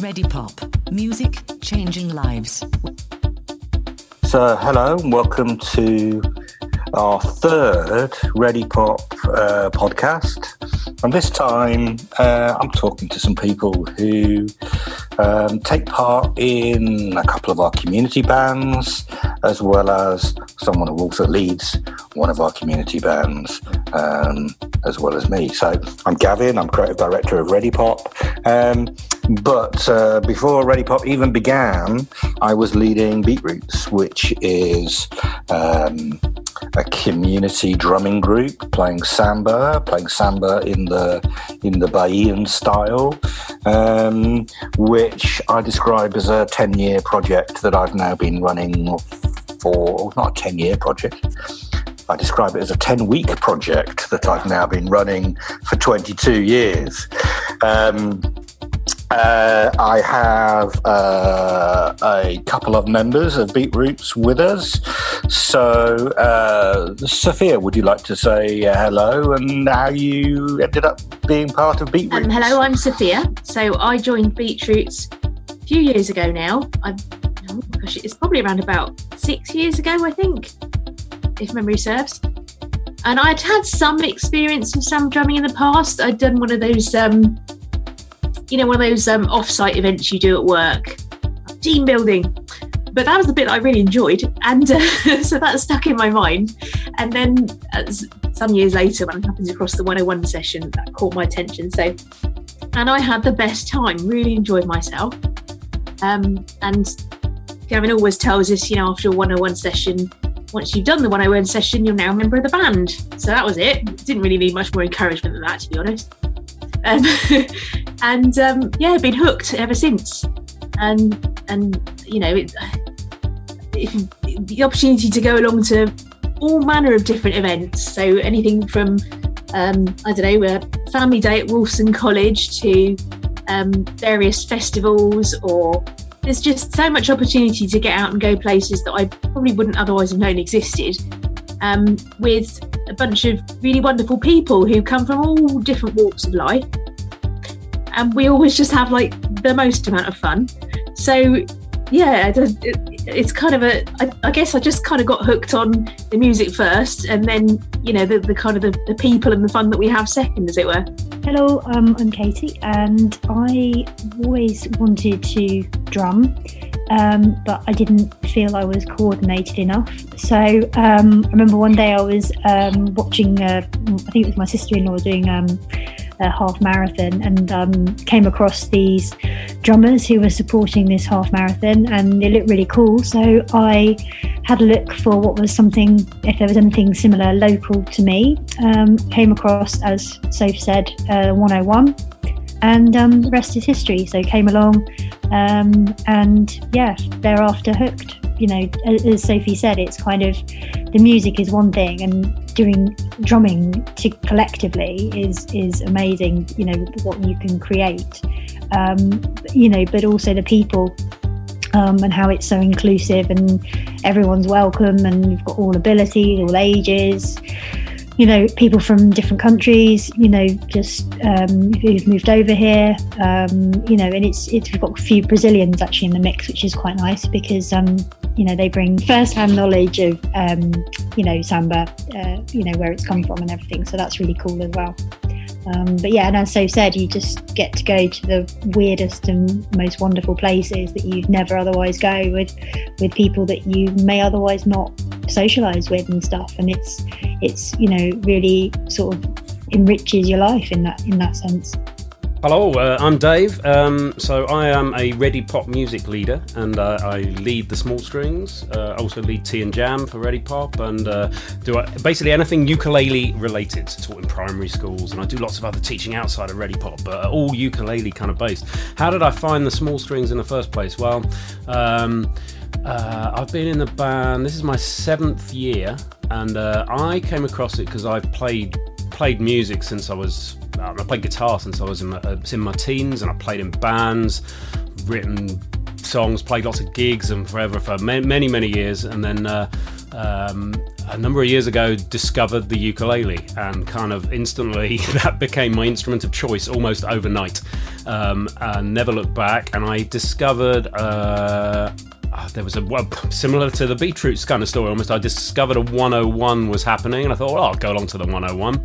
Ready Pop. Music changing lives. So, hello and welcome to our third Ready Pop uh, podcast. And this time uh, I'm talking to some people who um, take part in a couple of our community bands, as well as someone who also leads one of our community bands, um, as well as me. So I'm Gavin, I'm creative director of Ready Pop. Um, but uh, before Ready Pop even began, I was leading Beatroots, which is um, a community drumming group playing samba, playing samba in the in the Bahian style, um, which I describe as a ten year project that I've now been running for not a ten year project. I describe it as a 10 week project that I've now been running for 22 years. Um, uh, I have uh, a couple of members of Beatroots with us. So, uh, Sophia, would you like to say uh, hello and how you ended up being part of Beatroots? Um, hello, I'm Sophia. So, I joined Beatroots a few years ago now. I, oh gosh, it's probably around about six years ago, I think, if memory serves. And I'd had some experience with some drumming in the past. I'd done one of those. Um, you know, one of those um, off-site events you do at work, team building. But that was the bit I really enjoyed, and uh, so that stuck in my mind. And then uh, some years later, when I happened across the 101 session, that caught my attention. So, and I had the best time. Really enjoyed myself. Um, and Gavin always tells us, you know, after a 101 session, once you've done the 101 session, you're now a member of the band. So that was it. Didn't really need much more encouragement than that, to be honest. Um, and um, yeah, been hooked ever since. And and you know, it, the opportunity to go along to all manner of different events. So anything from um, I don't know, a family day at Wolfson College to um, various festivals, or there's just so much opportunity to get out and go places that I probably wouldn't otherwise have known existed. Um, with a bunch of really wonderful people who come from all different walks of life and we always just have like the most amount of fun. So yeah, it's kind of a. I, I guess I just kind of got hooked on the music first, and then you know the, the kind of the, the people and the fun that we have second, as it were. Hello, um, I'm Katie, and I always wanted to drum, um, but I didn't feel I was coordinated enough. So um, I remember one day I was um, watching, uh, I think it was my sister-in-law doing um, a half marathon and um, came across these drummers who were supporting this half marathon and they looked really cool. So I had a look for what was something, if there was anything similar local to me. Um, came across, as Soph said, uh, 101 and um, the rest is history. So came along, um, and yeah, thereafter hooked. You know, as Sophie said, it's kind of the music is one thing, and doing drumming to collectively is is amazing. You know what you can create. Um, you know, but also the people um, and how it's so inclusive and everyone's welcome and you've got all abilities, all ages. You know, people from different countries. You know, just um, who've moved over here. Um, you know, and it's it's we've got a few Brazilians actually in the mix, which is quite nice because um, you know they bring first-hand knowledge of um, you know samba uh, you know where it's come from and everything so that's really cool as well um, but yeah and as so said you just get to go to the weirdest and most wonderful places that you'd never otherwise go with with people that you may otherwise not socialize with and stuff and it's it's you know really sort of enriches your life in that in that sense Hello, uh, I'm Dave. Um, so I am a Ready Pop music leader, and uh, I lead the small strings. Uh, also lead Tea and Jam for Ready Pop, and uh, do basically anything ukulele related. Taught in primary schools, and I do lots of other teaching outside of Ready Pop, but all ukulele kind of based. How did I find the small strings in the first place? Well. Um, uh, I've been in the band. This is my seventh year, and uh, I came across it because I've played played music since I was um, I played guitar since I was in my, uh, in my teens, and I played in bands, written songs, played lots of gigs, and forever for many many, years. And then uh, um, a number of years ago discovered the ukulele and kind of instantly that became my instrument of choice almost overnight um, and never looked back and i discovered uh, there was a well, similar to the Beatroots kind of story almost. I discovered a 101 was happening, and I thought, well, I'll go along to the 101.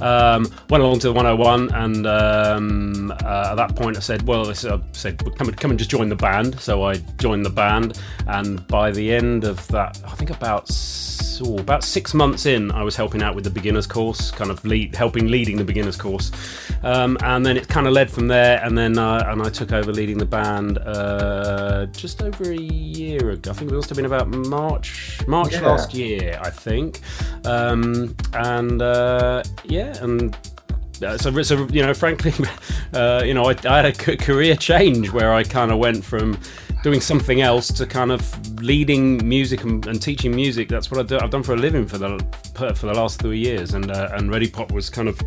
Um, went along to the 101, and um, uh, at that point, I said, well, I said, come and come and just join the band. So I joined the band, and by the end of that, I think about oh, about six months in, I was helping out with the beginners course, kind of lead, helping leading the beginners course, um, and then it kind of led from there, and then uh, and I took over leading the band uh, just over a year ago. I think it must have been about March, March yeah. last year, I think. Um, and uh, yeah, and uh, so, so you know, frankly, uh, you know, I, I, had a career change where I kind of went from doing something else to kind of leading music and, and, teaching music. That's what I do. I've done for a living for the for the last three years, and uh, and Ready Pop was kind of,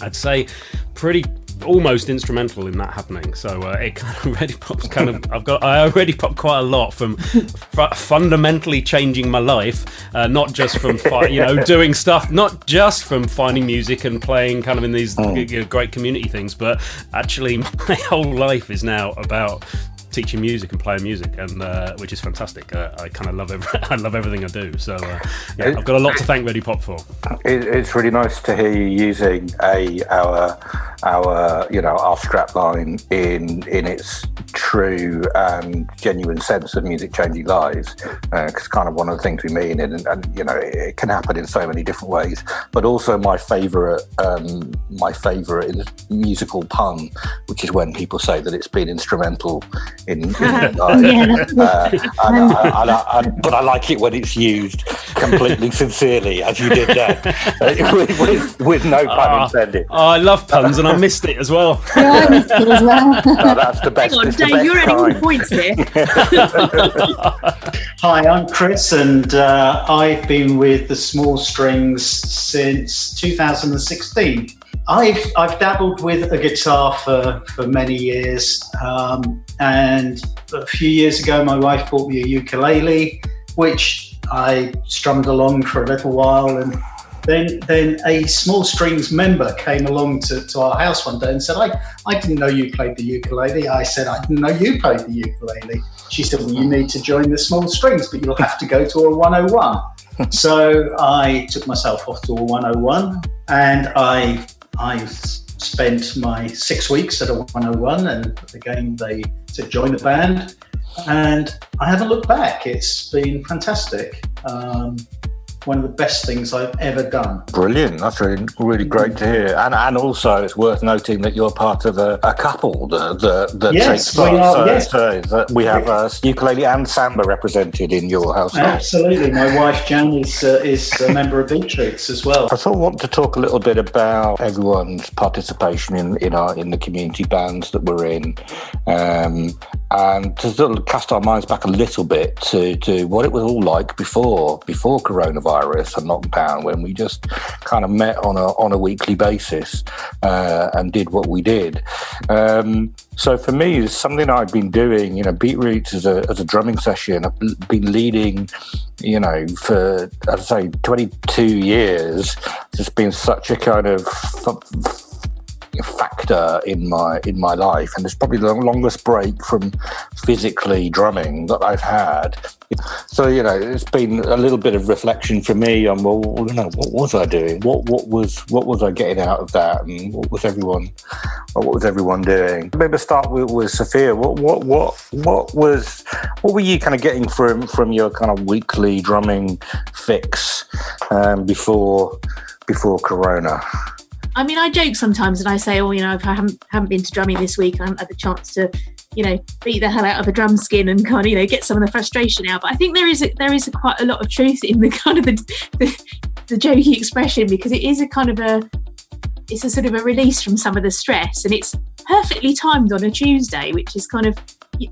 I'd say, pretty almost instrumental in that happening. So uh, it kind of Ready Pop's kind of I've got I already Pop quite a lot from f- fundamentally changing my life, uh, not just from fi- you know doing stuff, not just from finding music and playing kind of in these you know, great community things, but actually my whole life is now about teaching music and playing music, and uh, which is fantastic. Uh, I kind of love every, I love everything I do. So uh, yeah, I've got a lot to thank Ready Pop for. It, it's really nice to hear you using a our our you know our strapline in in its true and genuine sense of music changing lives. Because uh, kind of one of the things we mean, and, and you know it, it, can happen in so many different ways. But also my favourite um, my favourite musical pun, which is when people say that it's been instrumental in, in yeah, uh, and, uh, and, but I like it when it's used completely sincerely, as you did there, with, with, with, no pun uh, intended. Oh, I love puns, and I missed it as well. Yeah, I missed it as well. no, that's the best. Hang on, Dave, you're adding all points here. Hi, I'm Chris, and uh, I've been with the Small Strings since 2016. I've I've dabbled with a guitar for, for many years, um, and a few years ago, my wife bought me a ukulele, which I strummed along for a little while, and then then a small strings member came along to, to our house one day and said, I, I didn't know you played the ukulele. I said, I didn't know you played the ukulele. She said, Well, you need to join the small strings, but you'll have to go to a 101. so I took myself off to a 101 and I I spent my six weeks at a 101, and again they said join the band, and I haven't looked back. It's been fantastic. Um, one of the best things I've ever done. Brilliant. That's really, really great to hear. And and also, it's worth noting that you're part of a, a couple that, that, that yes, takes part. Are, so, yes. so we have uh, ukulele and samba represented in your household. Absolutely. My wife, Jan, is, uh, is a member of Beatroots as well. I thought I want to talk a little bit about everyone's participation in, in, our, in the community bands that we're in. Um, and to sort of cast our minds back a little bit to, to what it was all like before before coronavirus and lockdown when we just kind of met on a on a weekly basis uh, and did what we did. Um, so for me, it's something I've been doing. You know, Beatroots as a as a drumming session. I've been leading. You know, for as I say, twenty two years. It's been such a kind of factor in my in my life, and it's probably the longest break from physically drumming that I've had. So you know, it's been a little bit of reflection for me on well, you know, what was I doing? What what was what was I getting out of that? And what was everyone what was everyone doing? Maybe start with, with Sophia. What what what what was what were you kind of getting from from your kind of weekly drumming fix um, before before Corona? I mean, I joke sometimes and I say, oh, you know, if I haven't haven't been to drumming this week, I haven't had the chance to, you know, beat the hell out of a drum skin and kind of, you know, get some of the frustration out. But I think there is a, there is a quite a lot of truth in the kind of the, the the jokey expression because it is a kind of a it's a sort of a release from some of the stress and it's perfectly timed on a Tuesday, which is kind of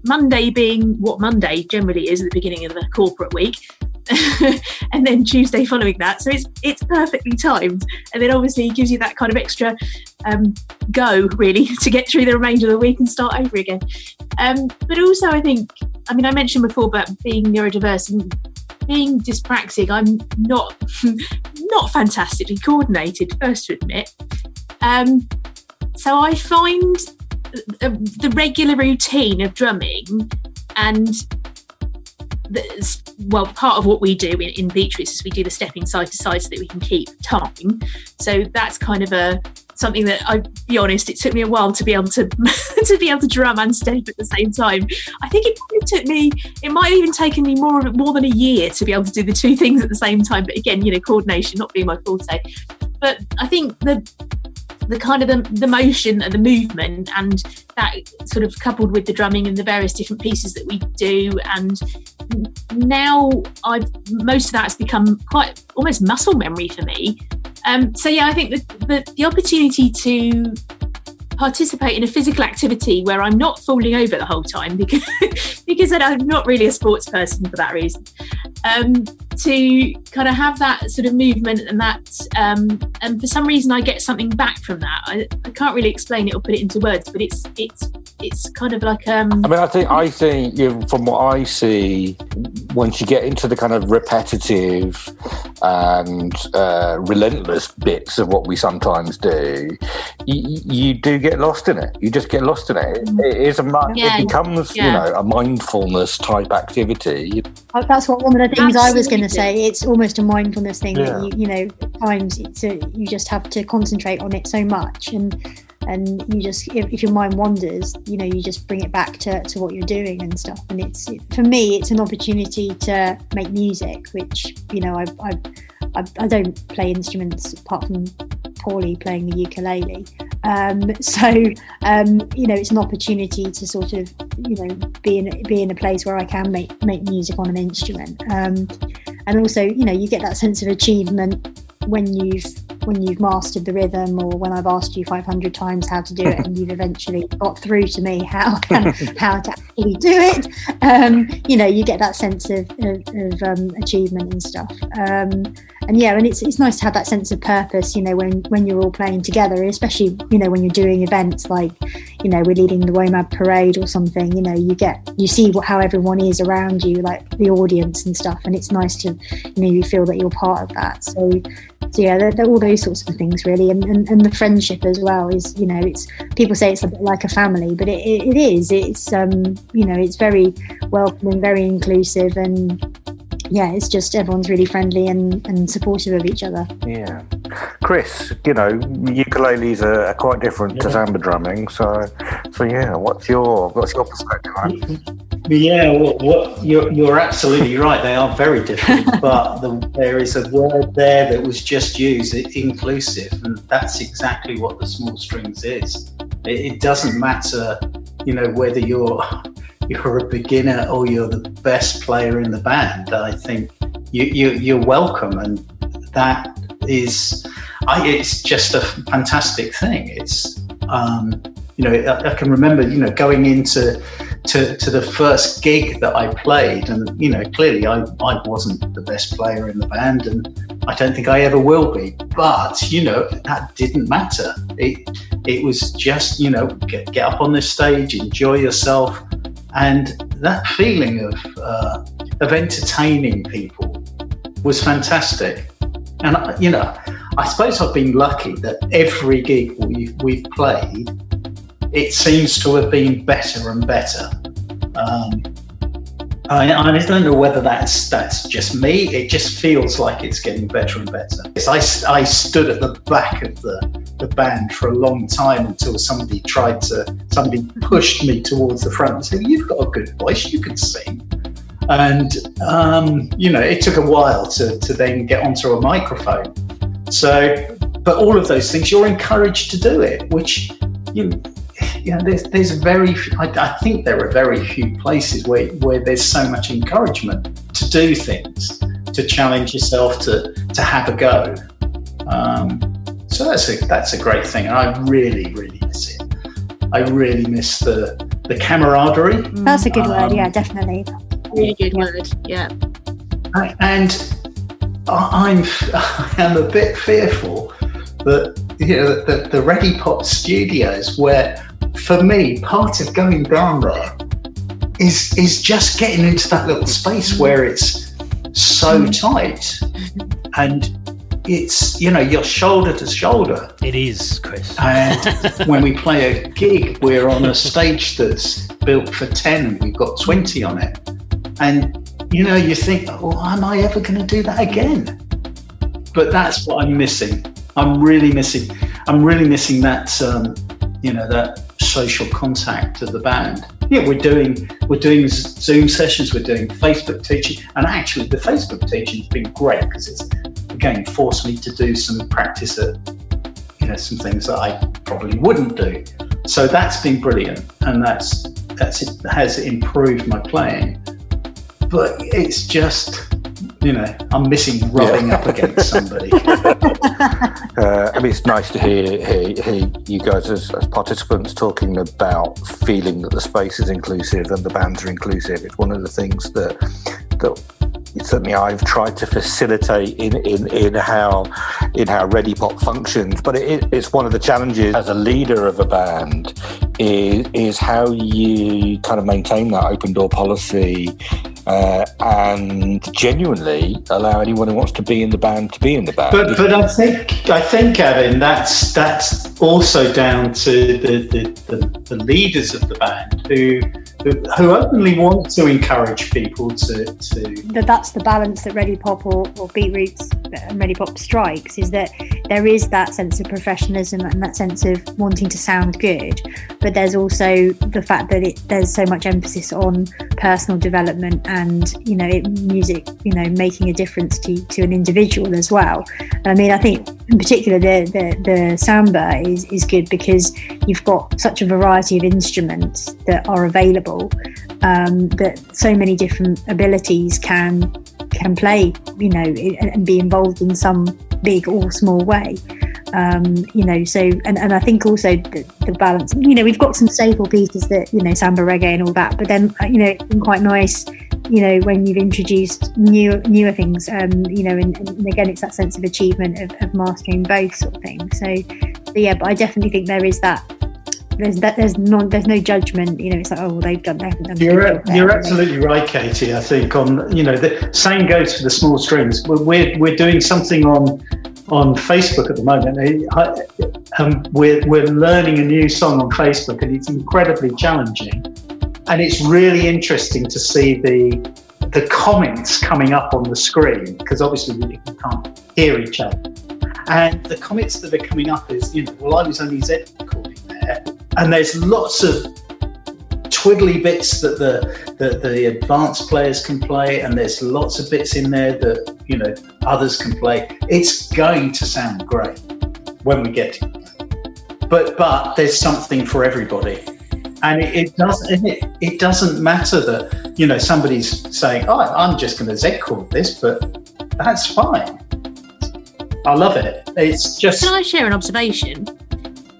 Monday being what Monday generally is at the beginning of the corporate week. and then Tuesday following that. So it's it's perfectly timed, and then obviously gives you that kind of extra um, go really to get through the remainder of the week and start over again. Um, but also, I think, I mean, I mentioned before about being neurodiverse, and being dyspraxic, I'm not not fantastically coordinated. First to admit. Um, so I find the, regular routine of drumming and well, part of what we do in, Beatroots is we do the stepping side to side so that we can keep time. So that's kind of a something that I be honest, it took me a while to be able to to be able to drum and step at the same time. I think it probably took me it might have even taken me more of more than a year to be able to do the two things at the same time. But again, you know, coordination not being my forte. But I think the the kind of the, the motion and the movement and that sort of coupled with the drumming and the various different pieces that we do and now I've most of that has become quite almost muscle memory for me. Um, so yeah, I think the, the, the opportunity to participate in a physical activity where I'm not falling over the whole time because because I'm not really a sports person for that reason. Um, to kind of have that sort of movement and that, um, and for some reason I get something back from that. I, I can't really explain it or put it into words, but it's it's it's kind of like um. I mean, I think I think you know, from what I see, once you get into the kind of repetitive and uh, relentless bits of what we sometimes do, you, you, do get lost in it. You just get lost in it. It, it is a yeah, it becomes yeah. you know a mindfulness type activity. Oh, that's what one of the things Absolutely. I was going to say. It's almost a mindfulness thing yeah. that you you know times it's a, you just have to concentrate on it so much and and you just if, if, your mind wanders you know you just bring it back to, to what you're doing and stuff and it's for me it's an opportunity to make music which you know I, I, I, I don't play instruments apart from poorly playing the ukulele. Um, so um, you know it's an opportunity to sort of you know be in be in a place where I can make make music on an instrument. Um, and also you know you get that sense of achievement when you've when you've mastered the rhythm or when I've asked you 500 times how to do it and you've eventually got through to me how how to actually do it um, you know you get that sense of, of, of um, achievement and stuff. Um, and yeah and it's, it's nice to have that sense of purpose you know when when you're all playing together especially you know when you're doing events like you know we're leading the WOMAD parade or something you know you get you see what, how everyone is around you like the audience and stuff and it's nice to you know you feel that you're part of that. So so yeah they're, they're all those sorts of things really and, and, and the friendship as well is you know it's people say it's a bit like a family but it, it, it is. It's um you know it's very welcoming very inclusive and yeah, it's just everyone's really friendly and, and supportive of each other. Yeah. Chris, you know, ukuleles are, are quite different yeah. to samba drumming. So, so yeah, what's your what's your perspective? Yeah, well, what you're you're absolutely right. They are very different, but the, there is a word there that was just used, inclusive, and that's exactly what the small strings is. It, it doesn't matter, you know, whether you're you're a beginner or you're the best player in the band. I think you, you you're welcome, and that is, I, it's just a fantastic thing. It's um, you know I, I, can remember you know going into to, to the first gig that I played, and you know clearly I, I wasn't the best player in the band, and I don't think I ever will be. But you know that didn't matter. It it was just you know get, get up on this stage, enjoy yourself, and that feeling of uh, of entertaining people was fantastic. And you know, I suppose I've been lucky that every gig we've, we've played, it seems to have been better and better. Um, I, I, don't know whether that's that's just me. It just feels like it's getting better and better. I, I stood at the back of the, the band for a long time until somebody tried to, somebody pushed me towards the front and said, You've got a good voice, you can sing. And, um, you know, it took a while to, to then get onto a microphone. So, but all of those things, you're encouraged to do it, which, you yeah, there's there's very I, I, think there are very few places where where there's so much encouragement to do things, to challenge yourself, to to have a go. Um, so that's a that's a great thing, and I really really miss it. I really miss the the camaraderie. That's a good um, word. Yeah, definitely. Really good word. Yeah. And I'm I am a bit fearful that you know the, the Ready Pop Studios where for me, part of going down there is is just getting into that little space where it's so tight, and it's you know you're shoulder to shoulder. It is, Chris. And when we play a gig, we're on a stage that's built for ten. We've got twenty on it, and you know you think, oh am I ever going to do that again? But that's what I'm missing. I'm really missing. I'm really missing that. Um, you know that social contact of the band. Yeah, we're doing we're doing Zoom sessions, we're doing Facebook teaching, and actually the Facebook teaching's been great because it's again forced me to do some practice at you know some things that I probably wouldn't do. So that's been brilliant, and that's that's it has improved my playing. But it's just you know, I'm missing rubbing yeah. up against somebody. uh, I mean, it's nice to hear, hear, hear you guys as, as, participants talking about feeling that the space is inclusive and the bands are inclusive. It's one of the things that that certainly I've tried to facilitate in, in, in how in how Ready Pop functions. But it, it's one of the challenges as a leader of a band is is how you kind of maintain that open door policy uh, and genuinely allow anyone who wants to be in the band to be in the band. But but I think I think Gavin, that's that's also down to the the, the, the leaders of the band who who openly want to encourage people to, to that that's the balance that Ready Pop or, or Beat Roots and Ready Pop strikes is that there is that sense of professionalism and that sense of wanting to sound good but there's also the fact that it, there's so much emphasis on personal development and you know it, music you know making a difference to, to an individual as well. I mean I think in particular the, the, the samba is, is good because you've got such a variety of instruments that are available um, that so many different abilities can can play, you know, and be involved in some big or small way. Um, you know, so and, and I think also the, the, balance. You know, we've got some staple pieces that you know samba, reggae, and all that, but then uh, you know, it's been quite nice. You know, when you've introduced new newer things, um, you know, and, and, again, it's that sense of achievement of, of mastering both sort of. So, so yeah, but I definitely think there is that there's that there's no there's no judgment you know it's like oh well, they've done they haven't done you're, you're absolutely right katie i think on you know the same goes for the small strings. We're, we're doing something on on facebook at the moment. Um, we're, we're learning a new song on facebook and it's incredibly challenging. And it's really interesting to see the the comments coming up on the screen because obviously we can't hear each other. And the comments that are coming up is you know well i was only z recording there and there's lots of twiddly bits that the, the, the advanced players can play, and there's lots of bits in there that you know others can play. It's going to sound great when we get to it. But but there's something for everybody. And it, it doesn't it, it doesn't matter that you know somebody's saying, "Oh, I'm just going to Z chord this," but that's fine. I love it. It's just. Can I share an observation?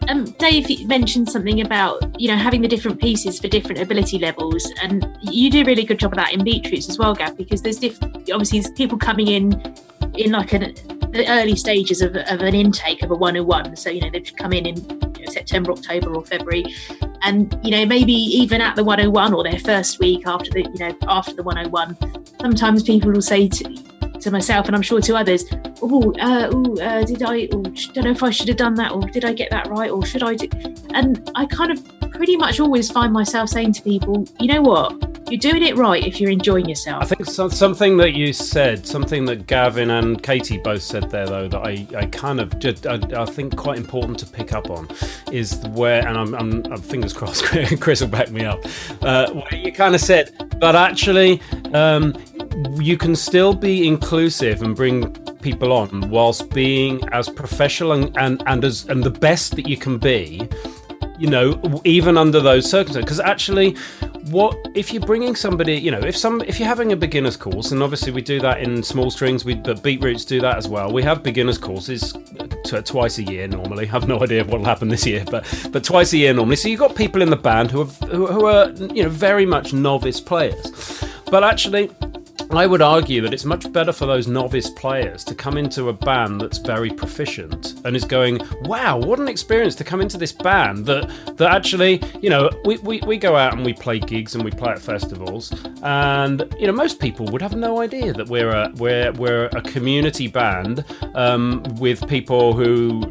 Um, Dave mentioned something about you know having the different pieces for different ability levels, and you do a really good job of that in Beat Roots as well, Gav. Because there's diff- obviously there's people coming in in like an, the early stages of, of an intake of a 101. So you know they've come in in you know, September, October, or February, and you know maybe even at the 101 or their first week after the you know after the 101, sometimes people will say to to myself and I'm sure to others, oh, uh, uh, did I, oh, don't know if I should have done that or did I get that right or should I do? And I kind of pretty much always find myself saying to people, you know what? You're doing it right if you're enjoying yourself. I think so, something that you said, something that Gavin and Katie both said there, though, that I, I kind of just, I, I think quite important to pick up on is where, and I'm, I'm, I'm fingers crossed, Chris will back me up, uh, where you kind of said, but actually, um, you can still be inclusive and bring people on whilst being as professional and, and, and as and the best that you can be you know even under those circumstances. Because actually what if you're bringing somebody you know if some if you're having a beginners course and obviously we do that in small strings we but beat roots do that as well. We have beginners courses uh, t- twice a year normally. I have no idea what will happen this year but but twice a year normally. So you've got people in the band who are who, who are you know very much novice players. But actually I would argue that it's much better for those novice players to come into a band that's very proficient and is going, wow, what an experience to come into this band that that actually, you know, we, we, we go out and we play gigs and we play at festivals and you know most people would have no idea that we're a we're we're a community band um, with people who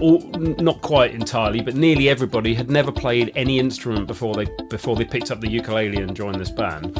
all, not quite entirely, but nearly everybody had never played any instrument before they before they picked up the ukulele and joined this band.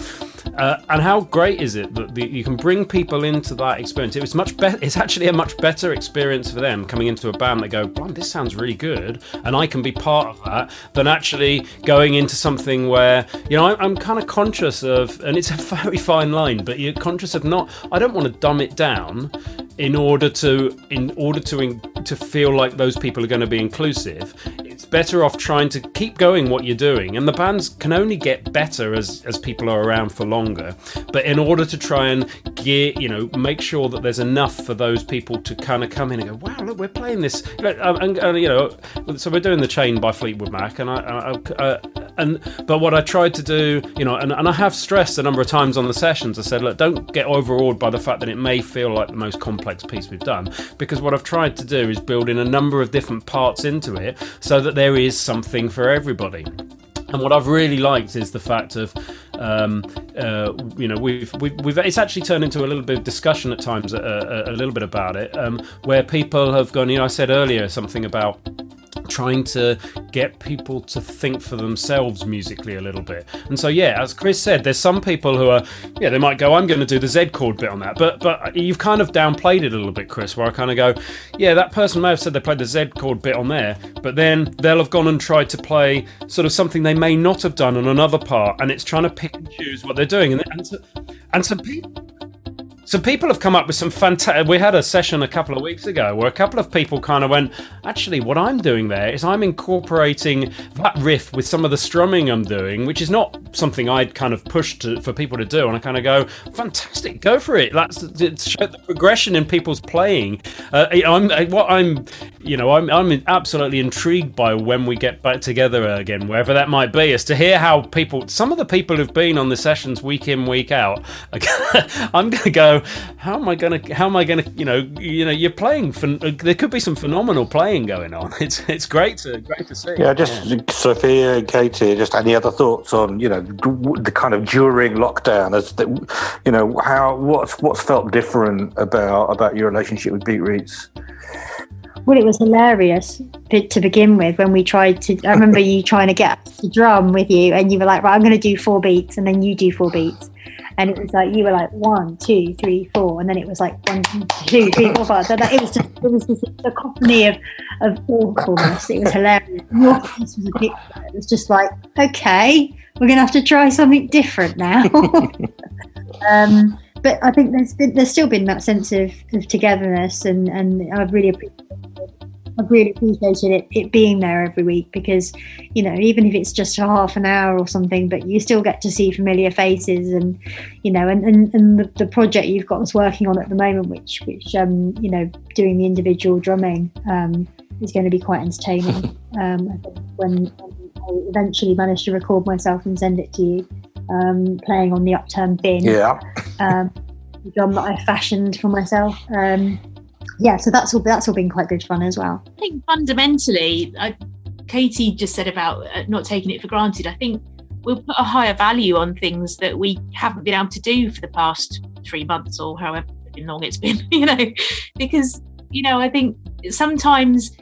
Uh, and how great is it that the, you can bring people into that experience? It was much better. It's actually a much better experience for them coming into a band that go, "This sounds really good," and I can be part of that, than actually going into something where you know I'm, I'm kind of conscious of, and it's a very fine line, but you're conscious of not. I don't want to dumb it down in order to in order to to feel like those people are going to be inclusive it's better off trying to keep going what you're doing and the bands can only get better as as people are around for longer but in order to try and gear you know make sure that there's enough for those people to kind of come in and go wow look we're playing this um, and, and you know so we're doing the chain by fleetwood mac and I, I, I uh, and but what i tried to do you know and, and i have stressed a number of times on the sessions i said look don't get overawed by the fact that it may feel like the most complex piece we've done because what i've tried to do is build in a number of different parts into it so that there is something for everybody. And what I've really liked is the fact of, um, uh, you know, we've, we've, we've, it's actually turned into a little bit of discussion at times, a, uh, a, a little bit about it, um, where people have gone, you know, I said earlier something about trying to get people to think for themselves musically a little bit. And so, yeah, as Chris said, there's some people who are, yeah, they might go, I'm going to do the Z chord bit on that. But but you've kind of downplayed it a little bit, Chris, where I kind of go, yeah, that person may have said they played the Z chord bit on there, but then they'll have gone and tried to play sort of something they may not have done on another part, and it's trying to pick and choose what they're doing. And, and, so, and some people so people have come up with some fantastic. We had a session a couple of weeks ago where a couple of people kind of went, actually, what I'm doing there is I'm incorporating that riff with some of the strumming I'm doing, which is not something I'd kind of pushed to, for people to do. And I kind of go, fantastic, go for it. That's the progression in people's playing. Uh, I'm what I'm, you know, I'm I'm absolutely intrigued by when we get back together again, wherever that might be, is to hear how people, some of the people who've been on the sessions week in week out, I'm going to go how am I going to? How am I going to? You know, you know, you're playing. For, there could be some phenomenal playing going on. It's it's great to great to see. Yeah, just yeah. Sophia and Katie. Just any other thoughts on you know the kind of during lockdown as the, you know how what's what's felt different about about your relationship with Beatroots. Well, it was hilarious to begin with when we tried to. I remember you trying to get the drum with you, and you were like, "Right, I'm going to do four beats," and then you do four beats, and it was like you were like one, two, three, four, and then it was like one, two, three, four, five. So that it was just it was just a cacophony of of awfulness. It was hilarious. It was just like, okay, we're gonna have to try something different now. um, but I think there's been there's still been that sense of, of togetherness, and and I've really appreciated I've really appreciated it, it being there every week because, you know, even if it's just a half an hour or something, but you still get to see familiar faces and, you know, and, and, and the, the project you've got us working on at the moment, which, which um, you know, doing the individual drumming um, is going to be quite entertaining. Um, when, when I eventually managed to record myself and send it to you, um, playing on the upturned bin. Yeah. Um, the drum that I fashioned for myself. Um, yeah, so that's all that's all been quite good fun as well. I think fundamentally, I, Katie just said about uh, not taking it for granted. I think we'll put a higher value on things that we haven't been able to do for the past three months or however long it's been, you know, because you know I think sometimes.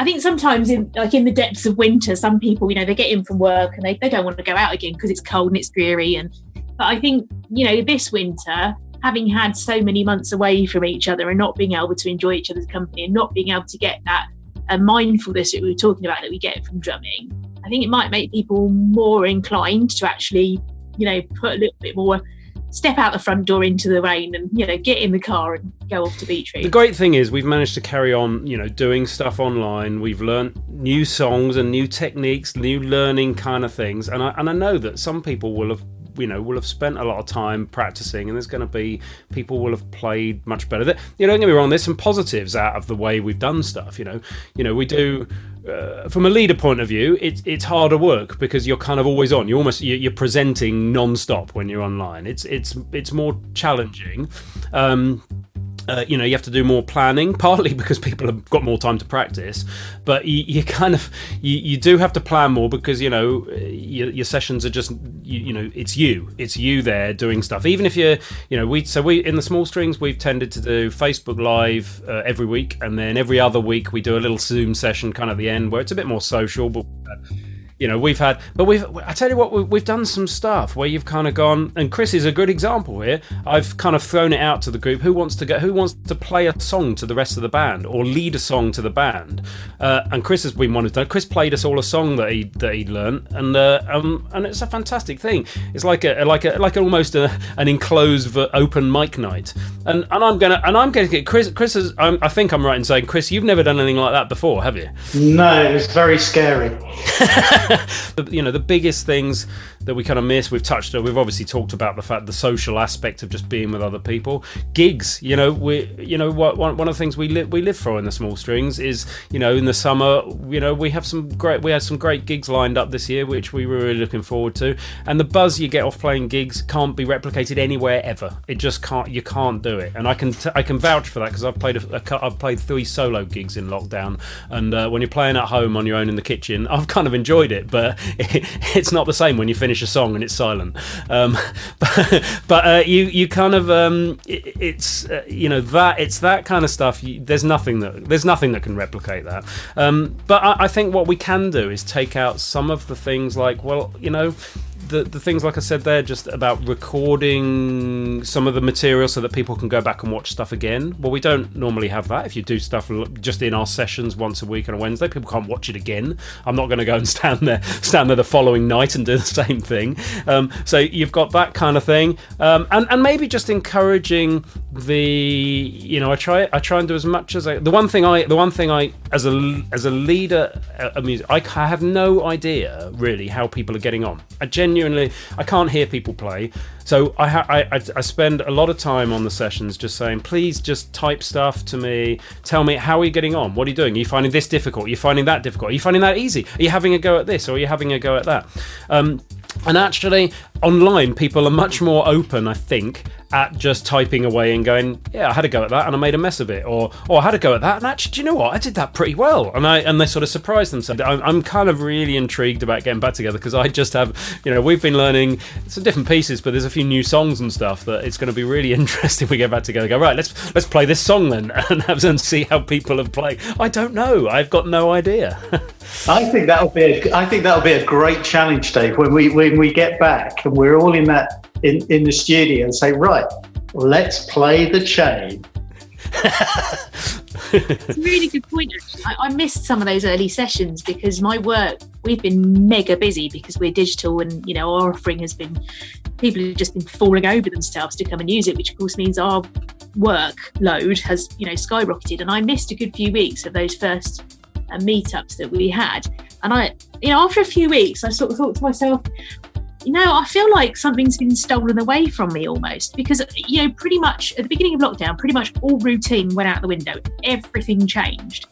I think sometimes in like in the depths of winter, some people, you know, they get in from work and they, they don't want to go out again because it's cold and it's dreary. And but I think, you know, this winter, having had so many months away from each other and not being able to enjoy each other's company and not being able to get that uh, mindfulness that we were talking about that we get from drumming, I think it might make people more inclined to actually, you know, put a little bit more step out the front door into the rain and you know get in the car and go off to Beatroots. The great thing is we've managed to carry on, you know, doing stuff online. We've learned new songs and new techniques, new learning kind of things, and I and I know that some people will have you know will have spent a lot of time practicing and there's going to be people will have played much better That you know don't get me wrong there's some positives out of the way we've done stuff you know you know we do uh, from a leader point of view, it's it's harder work because you're kind of always on. You almost you're, you're presenting non-stop when you're online. It's it's it's more challenging. Um, uh, you know you have to do more planning partly because people have got more time to practice but you, you kind of you, you, do have to plan more because you know your, your sessions are just you, you, know it's you it's you there doing stuff. Even if you're you know we so we in the small strings we've tended to do facebook live uh, every week and then every other week we do a little zoom session kind of the end where it's a bit more social but uh, you know we've had but we've i tell you what we've done some stuff where you've kind of gone and chris is a good example here. I've kind of thrown it out to the group. Who wants to get who wants to play a song to the rest of the band or lead a song to the band? Uh, and chris has been one of them chris played us all a song that he that he'd learned and uh, um, and it's a fantastic thing. It's like a like a like almost a, an enclosed open mic night. And and i'm gonna and i'm gonna get chris chris is I'm, i think i'm right in saying chris you've never done anything like that before have you? No it was very scary you know, the biggest things that we kind of miss, we've touched we've obviously talked about the fact, the social aspect of just being with other people. Gigs, you know, we, you know, one, one of the things we live, we live for in the small strings is, you know, in the summer, you know, we have some great, we had some great gigs lined up this year, which we were really looking forward to. And the buzz you get off playing gigs can't be replicated anywhere ever. It just can't, you can't do it. And I can, t- I can vouch for that because I've played, a, a, I've played three solo gigs in lockdown. And uh, when you're playing at home on your own in the kitchen, I've kind of enjoyed it, but it, it's not the same when you finish a song and it's silent. Um, but, but uh, you you kind of um, it, it's uh, you know that it's that kind of stuff. You, there's nothing that there's nothing that can replicate that. Um, but I, I think what we can do is take out some of the things like well you know the, the things like I said there, just about recording some of the material so that people can go back and watch stuff again. Well, we don't normally have that. If you do stuff just in our sessions once a week on a Wednesday, people can't watch it again. I'm not going to go and stand there, stand there the following night and do the same thing. Um, so you've got that kind of thing, um, and and maybe just encouraging the you know I try I try and do as much as I. The one thing I the one thing I as a as a leader of music I have no idea really how people are getting on. I genuinely genuinely, I can't hear people play. So I, ha- I, I spend a lot of time on the sessions just saying, please just type stuff to me. Tell me how are you getting on? What are you doing? Are you finding this difficult? Are you finding that difficult? Are you finding that easy? Are you having a go at this or are you having a go at that? Um, and actually, online, people are much more open, I think, at just typing away and going, "Yeah, I had a go at that, and I made a mess of it," or "Oh, I had a go at that, and actually, do you know what? I did that pretty well." And I and they sort of surprised themselves. I'm, I'm kind of really intrigued about getting back together because I just have, you know, we've been learning some different pieces, but there's a few new songs and stuff that it's going to be really interesting. we get back together. Go right, let's let's play this song then, and have and see how people have played. I don't know. I've got no idea. I think that'll be a, I think that'll be a great challenge, Dave. When we when we get back and we're all in that in, in the studio and say, right, let's play the chain. it's a really good point. I, I, missed some of those early sessions because my work, we've been mega busy because we're digital and, you know, our offering has been, people have just been falling over themselves to come and use it, which of course means our workload has, you know, skyrocketed. And I missed a good few weeks of those first uh, meetups that we had. And I, you know, after a few weeks, I sort of thought to myself, you know, I feel like something's been stolen away from me almost because, you know, pretty much at the beginning of lockdown, pretty much all routine went out the window. Everything changed.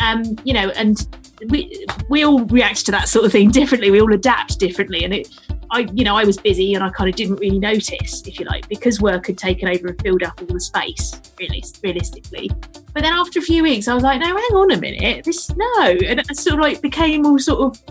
Um, you know, and we we all react to that sort of thing differently. We all adapt differently, and it, I, you know, I was busy and I kind of didn't really notice, if you like, because work had taken over and filled up all the space, really, realistically. But then after a few weeks, I was like, no, hang on a minute, this no, and it sort of like became all sort of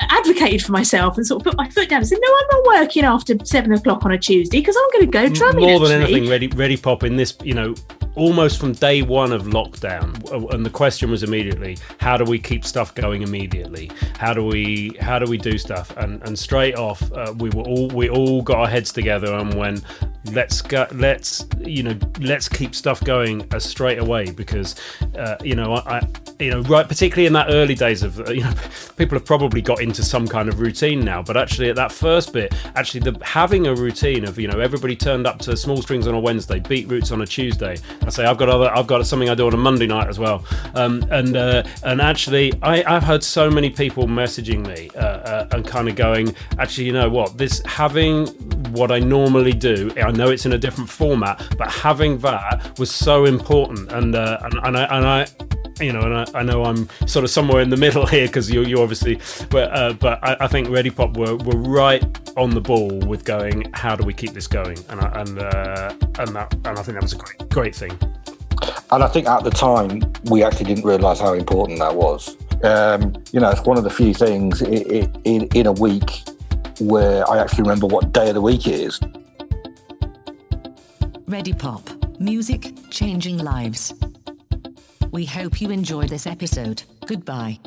advocated for myself and sort of put my foot down and said, "No, I'm not working after seven o'clock on a Tuesday because I'm going to go drumming." More than actually. anything, ready, ready pop in this, you know, almost from day one of lockdown, uh, and the question was immediately, how do we keep stuff going immediately? How do we how do we do stuff? And and straight off, uh, we were all we all got our heads together and went, let's go, let's you know let's keep stuff going uh, straight away because uh, you know I, I, you know right particularly in that early days of uh, you know people have probably got into some kind of routine now, but actually at that first bit, actually the having a routine of you know everybody turned up to small strings on a Wednesday, beat roots on a Tuesday. I say I've got other I've got something I do on a Monday night as well, um, and uh, and actually I, I've heard so many people messaging me uh, uh, and kind of going actually you know what this having what I normally do. I know it's in a different format, but having that was so important, and uh, and, and I, and I you know, and I, I, know I'm sort of somewhere in the middle here because you you obviously, but uh, but I, I, think Ready Pop were, were right on the ball with going. How do we keep this going? And I, and uh, and that and I think that was a great great thing. And I think at the time we actually didn't realise how important that was. Um, you know, it's one of the few things in, in, in a week where I actually remember what day of the week it is. Ready Pop, music changing lives. We hope you enjoyed this episode. Goodbye.